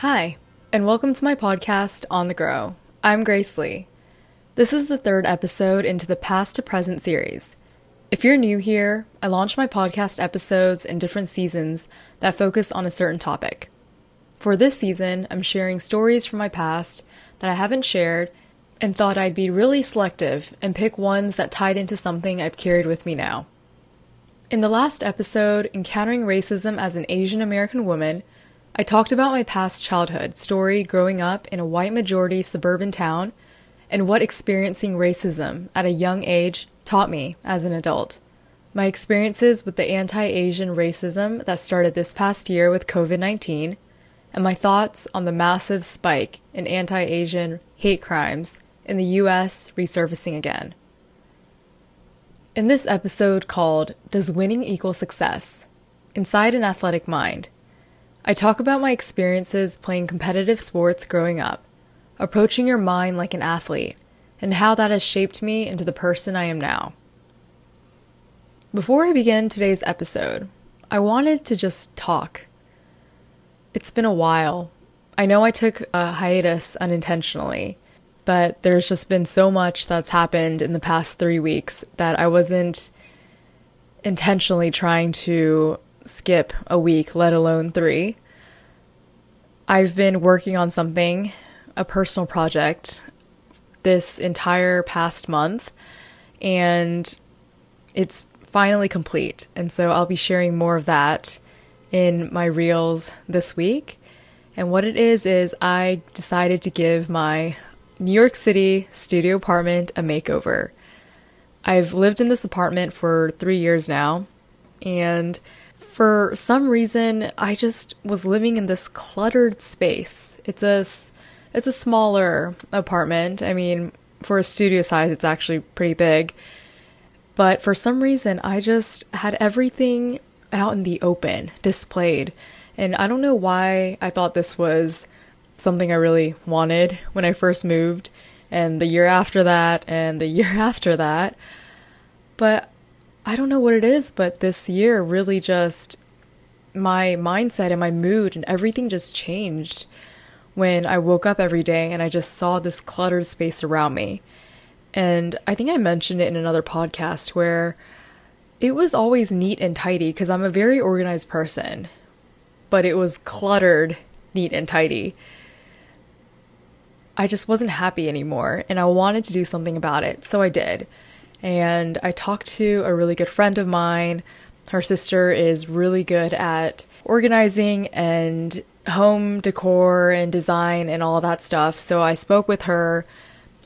Hi, and welcome to my podcast, On the Grow. I'm Grace Lee. This is the third episode into the Past to Present series. If you're new here, I launch my podcast episodes in different seasons that focus on a certain topic. For this season, I'm sharing stories from my past that I haven't shared and thought I'd be really selective and pick ones that tied into something I've carried with me now. In the last episode, Encountering Racism as an Asian American Woman, I talked about my past childhood story growing up in a white majority suburban town and what experiencing racism at a young age taught me as an adult. My experiences with the anti Asian racism that started this past year with COVID 19, and my thoughts on the massive spike in anti Asian hate crimes in the US resurfacing again. In this episode called Does Winning Equal Success? Inside an Athletic Mind, I talk about my experiences playing competitive sports growing up, approaching your mind like an athlete, and how that has shaped me into the person I am now. Before I begin today's episode, I wanted to just talk. It's been a while. I know I took a hiatus unintentionally, but there's just been so much that's happened in the past three weeks that I wasn't intentionally trying to skip a week, let alone three. I've been working on something, a personal project, this entire past month, and it's finally complete. And so I'll be sharing more of that in my reels this week. And what it is, is I decided to give my New York City studio apartment a makeover. I've lived in this apartment for three years now, and for some reason, I just was living in this cluttered space. It's a it's a smaller apartment. I mean, for a studio size, it's actually pretty big. But for some reason, I just had everything out in the open, displayed. And I don't know why I thought this was something I really wanted when I first moved, and the year after that, and the year after that. But I don't know what it is, but this year really just my mindset and my mood and everything just changed when I woke up every day and I just saw this cluttered space around me. And I think I mentioned it in another podcast where it was always neat and tidy because I'm a very organized person, but it was cluttered, neat and tidy. I just wasn't happy anymore and I wanted to do something about it, so I did and I talked to a really good friend of mine. Her sister is really good at organizing and home decor and design and all that stuff. So I spoke with her,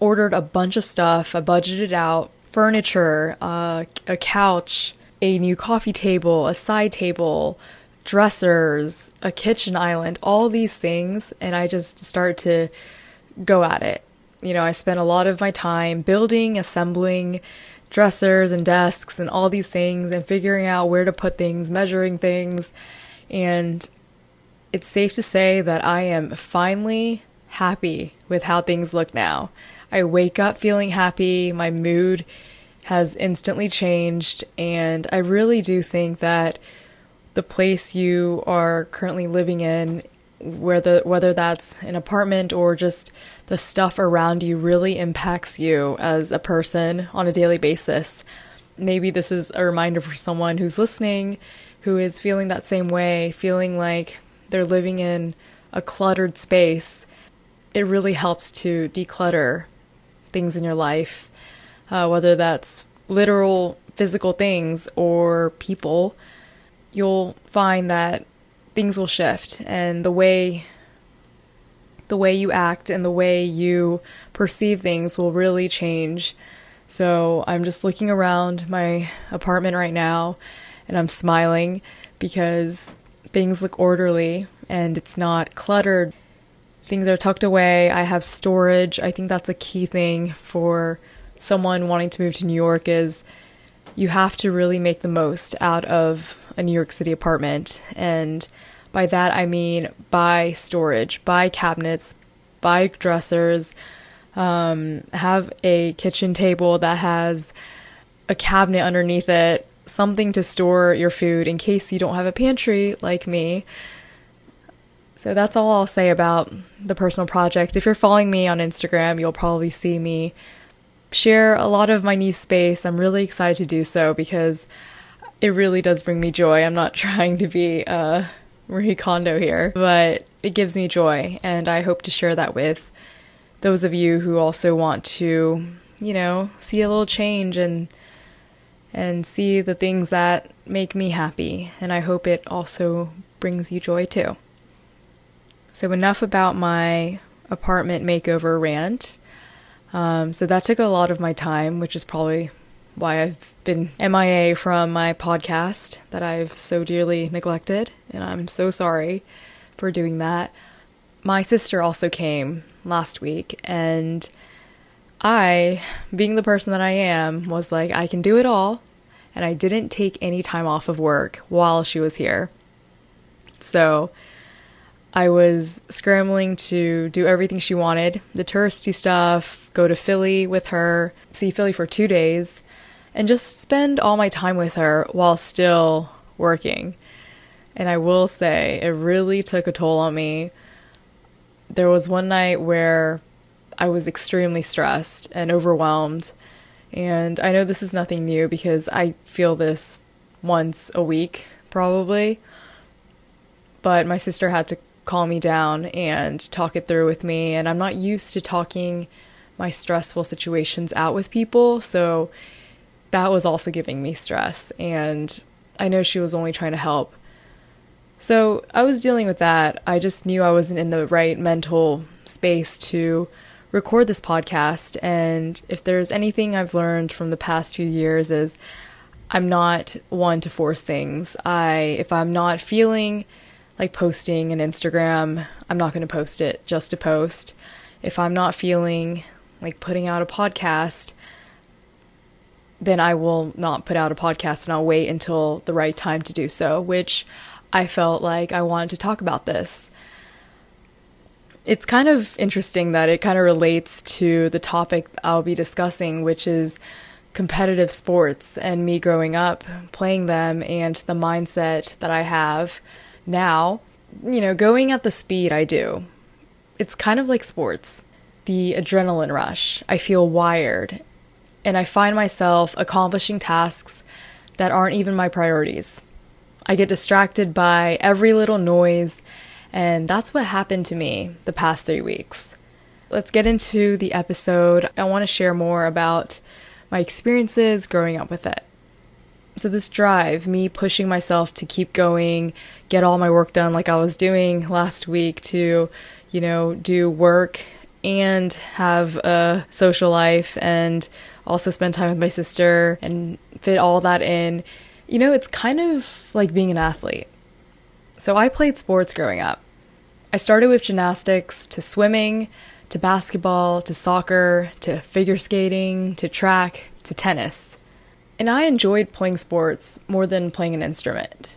ordered a bunch of stuff, I budgeted out furniture, uh, a couch, a new coffee table, a side table, dressers, a kitchen island, all these things. And I just started to go at it you know, I spent a lot of my time building, assembling dressers and desks and all these things and figuring out where to put things, measuring things. And it's safe to say that I am finally happy with how things look now. I wake up feeling happy, my mood has instantly changed, and I really do think that the place you are currently living in whether whether that's an apartment or just the stuff around you really impacts you as a person on a daily basis. Maybe this is a reminder for someone who's listening who is feeling that same way, feeling like they're living in a cluttered space. It really helps to declutter things in your life, uh, whether that's literal physical things or people. You'll find that things will shift and the way the way you act and the way you perceive things will really change. So I'm just looking around my apartment right now and I'm smiling because things look orderly and it's not cluttered. Things are tucked away. I have storage. I think that's a key thing for someone wanting to move to New York is you have to really make the most out of a New York City apartment and by that, I mean buy storage, buy cabinets, buy dressers, um, have a kitchen table that has a cabinet underneath it, something to store your food in case you don't have a pantry like me. So that's all I'll say about the personal project. If you're following me on Instagram, you'll probably see me share a lot of my new space. I'm really excited to do so because it really does bring me joy. I'm not trying to be uh, Marie Kondo here, but it gives me joy, and I hope to share that with those of you who also want to, you know, see a little change and and see the things that make me happy. And I hope it also brings you joy too. So enough about my apartment makeover rant. Um, so that took a lot of my time, which is probably why I've been MIA from my podcast that I've so dearly neglected, and I'm so sorry for doing that. My sister also came last week, and I, being the person that I am, was like, I can do it all, and I didn't take any time off of work while she was here. So I was scrambling to do everything she wanted the touristy stuff, go to Philly with her, see Philly for two days, and just spend all my time with her while still working. And I will say, it really took a toll on me. There was one night where I was extremely stressed and overwhelmed. And I know this is nothing new because I feel this once a week, probably. But my sister had to calm me down and talk it through with me. And I'm not used to talking my stressful situations out with people. So that was also giving me stress. And I know she was only trying to help. So I was dealing with that. I just knew I wasn't in the right mental space to record this podcast. And if there's anything I've learned from the past few years is I'm not one to force things. I if I'm not feeling like posting an Instagram, I'm not going to post it just to post. If I'm not feeling like putting out a podcast, then I will not put out a podcast and I'll wait until the right time to do so, which I felt like I wanted to talk about this. It's kind of interesting that it kind of relates to the topic I'll be discussing, which is competitive sports and me growing up playing them and the mindset that I have now. You know, going at the speed I do, it's kind of like sports. The adrenaline rush. I feel wired and I find myself accomplishing tasks that aren't even my priorities. I get distracted by every little noise, and that's what happened to me the past three weeks. Let's get into the episode. I want to share more about my experiences growing up with it. So, this drive, me pushing myself to keep going, get all my work done like I was doing last week, to, you know, do work and have a social life and also spend time with my sister and fit all that in. You know, it's kind of like being an athlete. So I played sports growing up. I started with gymnastics to swimming to basketball to soccer to figure skating to track to tennis. And I enjoyed playing sports more than playing an instrument.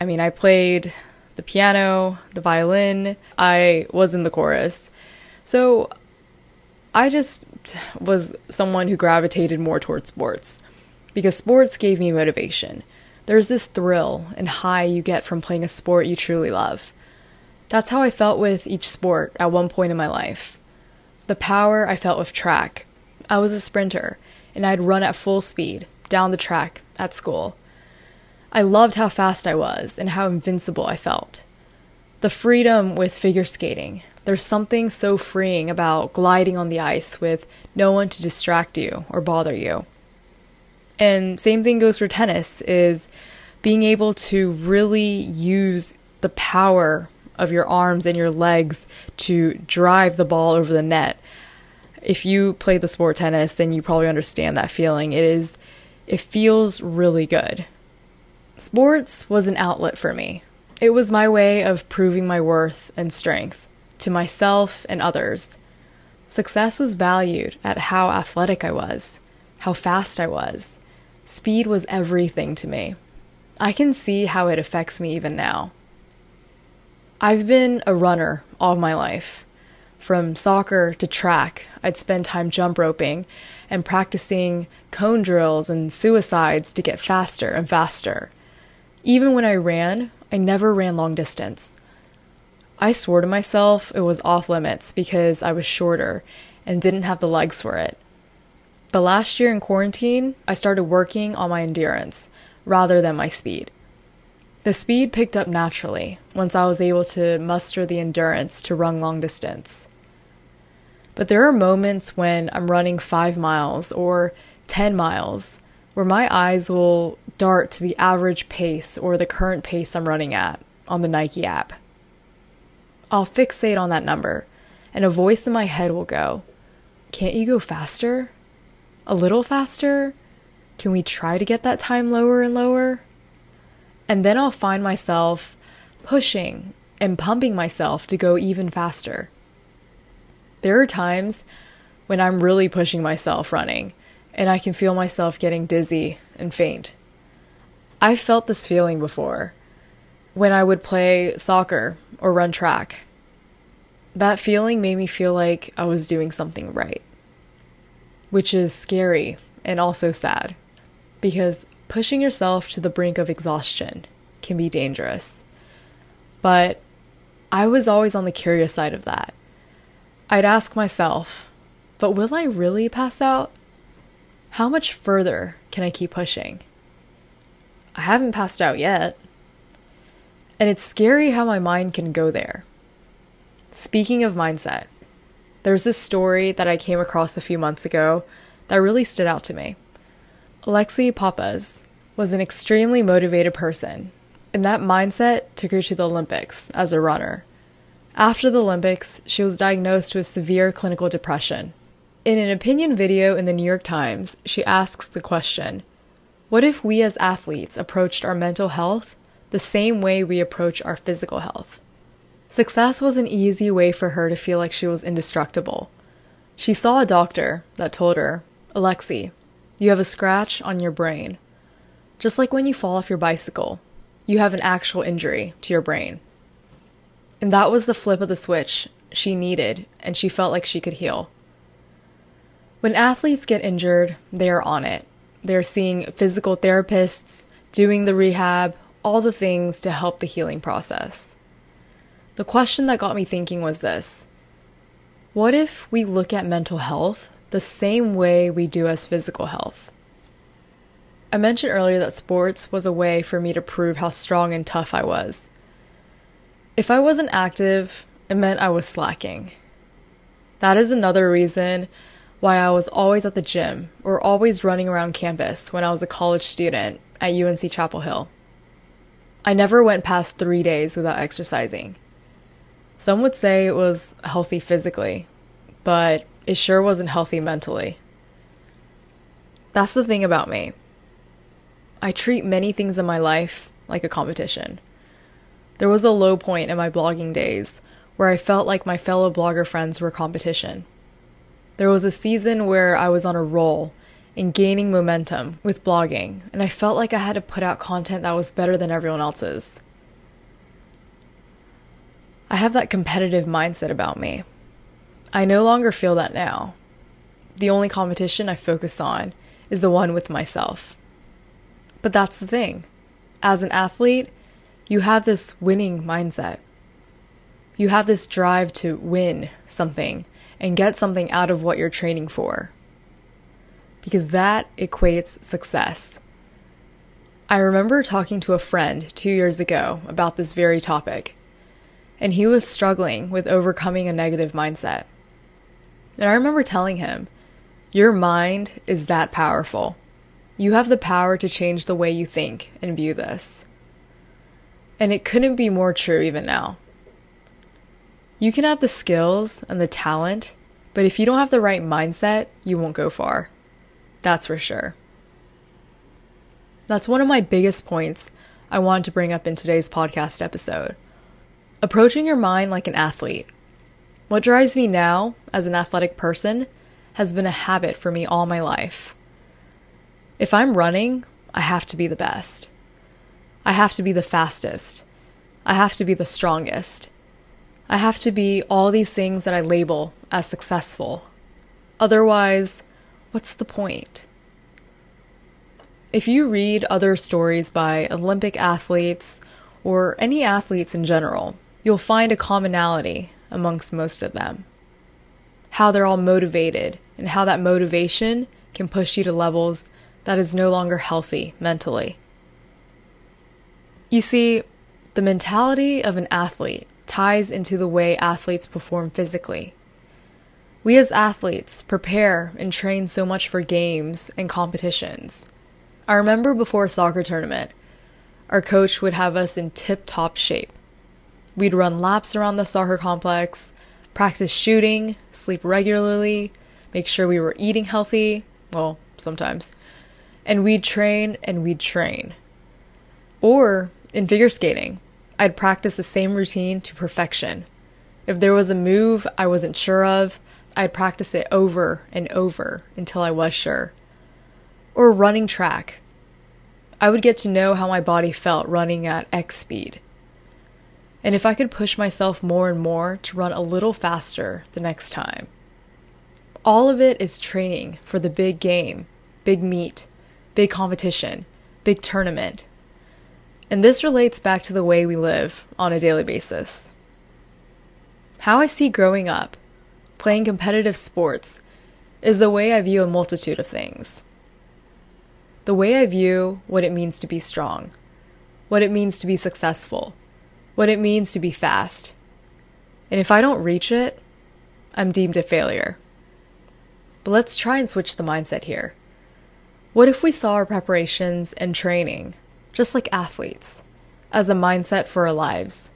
I mean, I played the piano, the violin, I was in the chorus. So I just was someone who gravitated more towards sports because sports gave me motivation. There's this thrill and high you get from playing a sport you truly love. That's how I felt with each sport at one point in my life. The power I felt with track. I was a sprinter, and I'd run at full speed down the track at school. I loved how fast I was and how invincible I felt. The freedom with figure skating, there's something so freeing about gliding on the ice with no one to distract you or bother you. And same thing goes for tennis is being able to really use the power of your arms and your legs to drive the ball over the net. If you play the sport tennis, then you probably understand that feeling. It is it feels really good. Sports was an outlet for me. It was my way of proving my worth and strength to myself and others. Success was valued at how athletic I was, how fast I was. Speed was everything to me. I can see how it affects me even now. I've been a runner all my life. From soccer to track, I'd spend time jump roping and practicing cone drills and suicides to get faster and faster. Even when I ran, I never ran long distance. I swore to myself it was off limits because I was shorter and didn't have the legs for it. But last year in quarantine, I started working on my endurance rather than my speed. The speed picked up naturally once I was able to muster the endurance to run long distance. But there are moments when I'm running five miles or 10 miles where my eyes will dart to the average pace or the current pace I'm running at on the Nike app. I'll fixate on that number, and a voice in my head will go, Can't you go faster? A little faster? Can we try to get that time lower and lower? And then I'll find myself pushing and pumping myself to go even faster. There are times when I'm really pushing myself running, and I can feel myself getting dizzy and faint. I've felt this feeling before when I would play soccer or run track. That feeling made me feel like I was doing something right, which is scary and also sad because pushing yourself to the brink of exhaustion can be dangerous. But I was always on the curious side of that. I'd ask myself, but will I really pass out? How much further can I keep pushing? I haven't passed out yet. And it's scary how my mind can go there. Speaking of mindset, there's this story that I came across a few months ago that really stood out to me. Alexi Pappas was an extremely motivated person, and that mindset took her to the Olympics as a runner. After the Olympics, she was diagnosed with severe clinical depression. In an opinion video in the New York Times, she asks the question What if we as athletes approached our mental health the same way we approach our physical health. Success was an easy way for her to feel like she was indestructible. She saw a doctor that told her, Alexi, you have a scratch on your brain. Just like when you fall off your bicycle, you have an actual injury to your brain. And that was the flip of the switch she needed, and she felt like she could heal. When athletes get injured, they are on it. They're seeing physical therapists, doing the rehab, all the things to help the healing process. The question that got me thinking was this What if we look at mental health the same way we do as physical health? I mentioned earlier that sports was a way for me to prove how strong and tough I was. If I wasn't active, it meant I was slacking. That is another reason why I was always at the gym or always running around campus when I was a college student at UNC Chapel Hill. I never went past three days without exercising. Some would say it was healthy physically, but it sure wasn't healthy mentally. That's the thing about me. I treat many things in my life like a competition. There was a low point in my blogging days where I felt like my fellow blogger friends were competition. There was a season where I was on a roll and gaining momentum with blogging, and I felt like I had to put out content that was better than everyone else's. I have that competitive mindset about me. I no longer feel that now. The only competition I focus on is the one with myself. But that's the thing. As an athlete, you have this winning mindset. You have this drive to win something and get something out of what you're training for because that equates success. I remember talking to a friend two years ago about this very topic, and he was struggling with overcoming a negative mindset. And I remember telling him, Your mind is that powerful. You have the power to change the way you think and view this. And it couldn't be more true even now. You can have the skills and the talent, but if you don't have the right mindset, you won't go far. That's for sure. That's one of my biggest points I wanted to bring up in today's podcast episode. Approaching your mind like an athlete. What drives me now as an athletic person has been a habit for me all my life. If I'm running, I have to be the best. I have to be the fastest. I have to be the strongest. I have to be all these things that I label as successful. Otherwise, what's the point? If you read other stories by Olympic athletes or any athletes in general, you'll find a commonality amongst most of them. How they're all motivated, and how that motivation can push you to levels that is no longer healthy mentally. You see, the mentality of an athlete ties into the way athletes perform physically. We as athletes prepare and train so much for games and competitions. I remember before a soccer tournament, our coach would have us in tip top shape. We'd run laps around the soccer complex, practice shooting, sleep regularly, make sure we were eating healthy, well, sometimes, and we'd train and we'd train. Or in figure skating, I'd practice the same routine to perfection. If there was a move I wasn't sure of, I'd practice it over and over until I was sure. Or running track. I would get to know how my body felt running at X speed. And if I could push myself more and more to run a little faster the next time. All of it is training for the big game, big meet, big competition, big tournament. And this relates back to the way we live on a daily basis. How I see growing up, playing competitive sports, is the way I view a multitude of things the way I view what it means to be strong, what it means to be successful, what it means to be fast. And if I don't reach it, I'm deemed a failure. But let's try and switch the mindset here. What if we saw our preparations and training, just like athletes, as a mindset for our lives?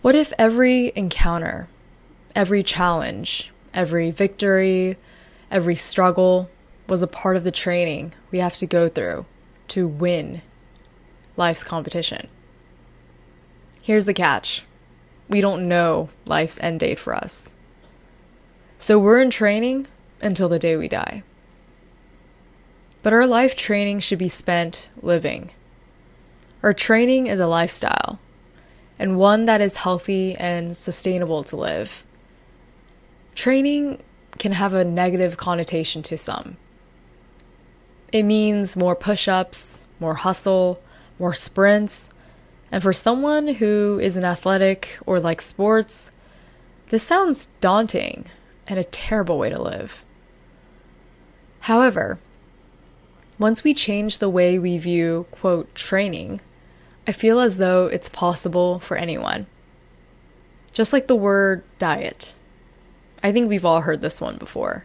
What if every encounter, every challenge, every victory, every struggle, was a part of the training we have to go through to win life's competition. Here's the catch we don't know life's end date for us. So we're in training until the day we die. But our life training should be spent living. Our training is a lifestyle, and one that is healthy and sustainable to live. Training can have a negative connotation to some. It means more push ups, more hustle, more sprints. And for someone who isn't athletic or likes sports, this sounds daunting and a terrible way to live. However, once we change the way we view, quote, training, I feel as though it's possible for anyone. Just like the word diet. I think we've all heard this one before.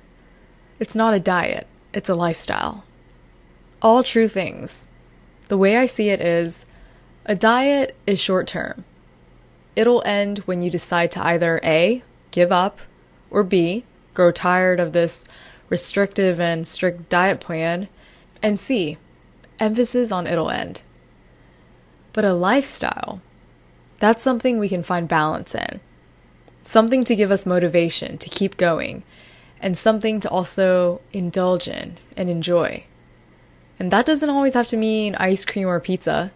It's not a diet, it's a lifestyle all true things. The way I see it is a diet is short term. It'll end when you decide to either A, give up, or B, grow tired of this restrictive and strict diet plan, and C, emphasis on it'll end. But a lifestyle, that's something we can find balance in. Something to give us motivation to keep going, and something to also indulge in and enjoy. And that doesn't always have to mean ice cream or pizza.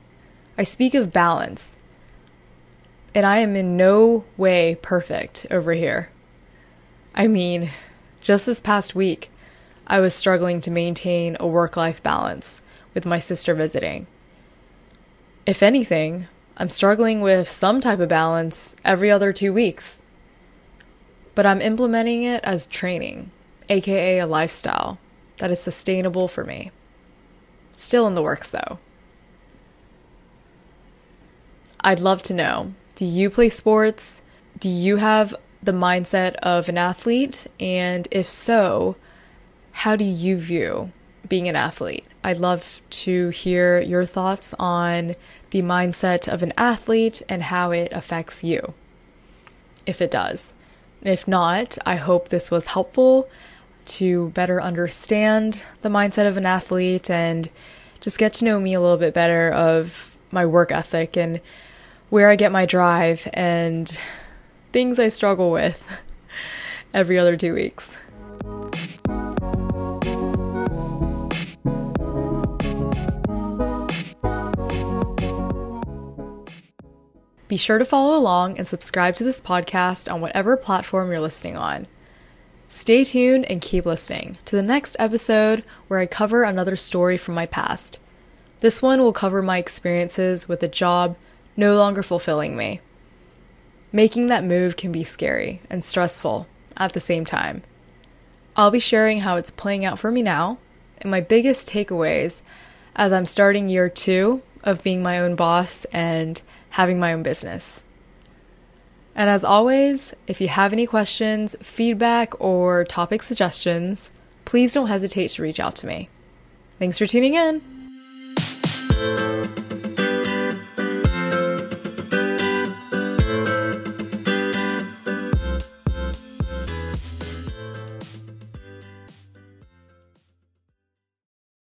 I speak of balance. And I am in no way perfect over here. I mean, just this past week, I was struggling to maintain a work life balance with my sister visiting. If anything, I'm struggling with some type of balance every other two weeks. But I'm implementing it as training, aka a lifestyle that is sustainable for me. Still in the works, though. I'd love to know do you play sports? Do you have the mindset of an athlete? And if so, how do you view being an athlete? I'd love to hear your thoughts on the mindset of an athlete and how it affects you, if it does. If not, I hope this was helpful to better understand the mindset of an athlete and just get to know me a little bit better of my work ethic and where I get my drive and things I struggle with every other two weeks. Be sure to follow along and subscribe to this podcast on whatever platform you're listening on. Stay tuned and keep listening to the next episode where I cover another story from my past. This one will cover my experiences with a job no longer fulfilling me. Making that move can be scary and stressful at the same time. I'll be sharing how it's playing out for me now and my biggest takeaways as I'm starting year two of being my own boss and having my own business. And as always, if you have any questions, feedback, or topic suggestions, please don't hesitate to reach out to me. Thanks for tuning in.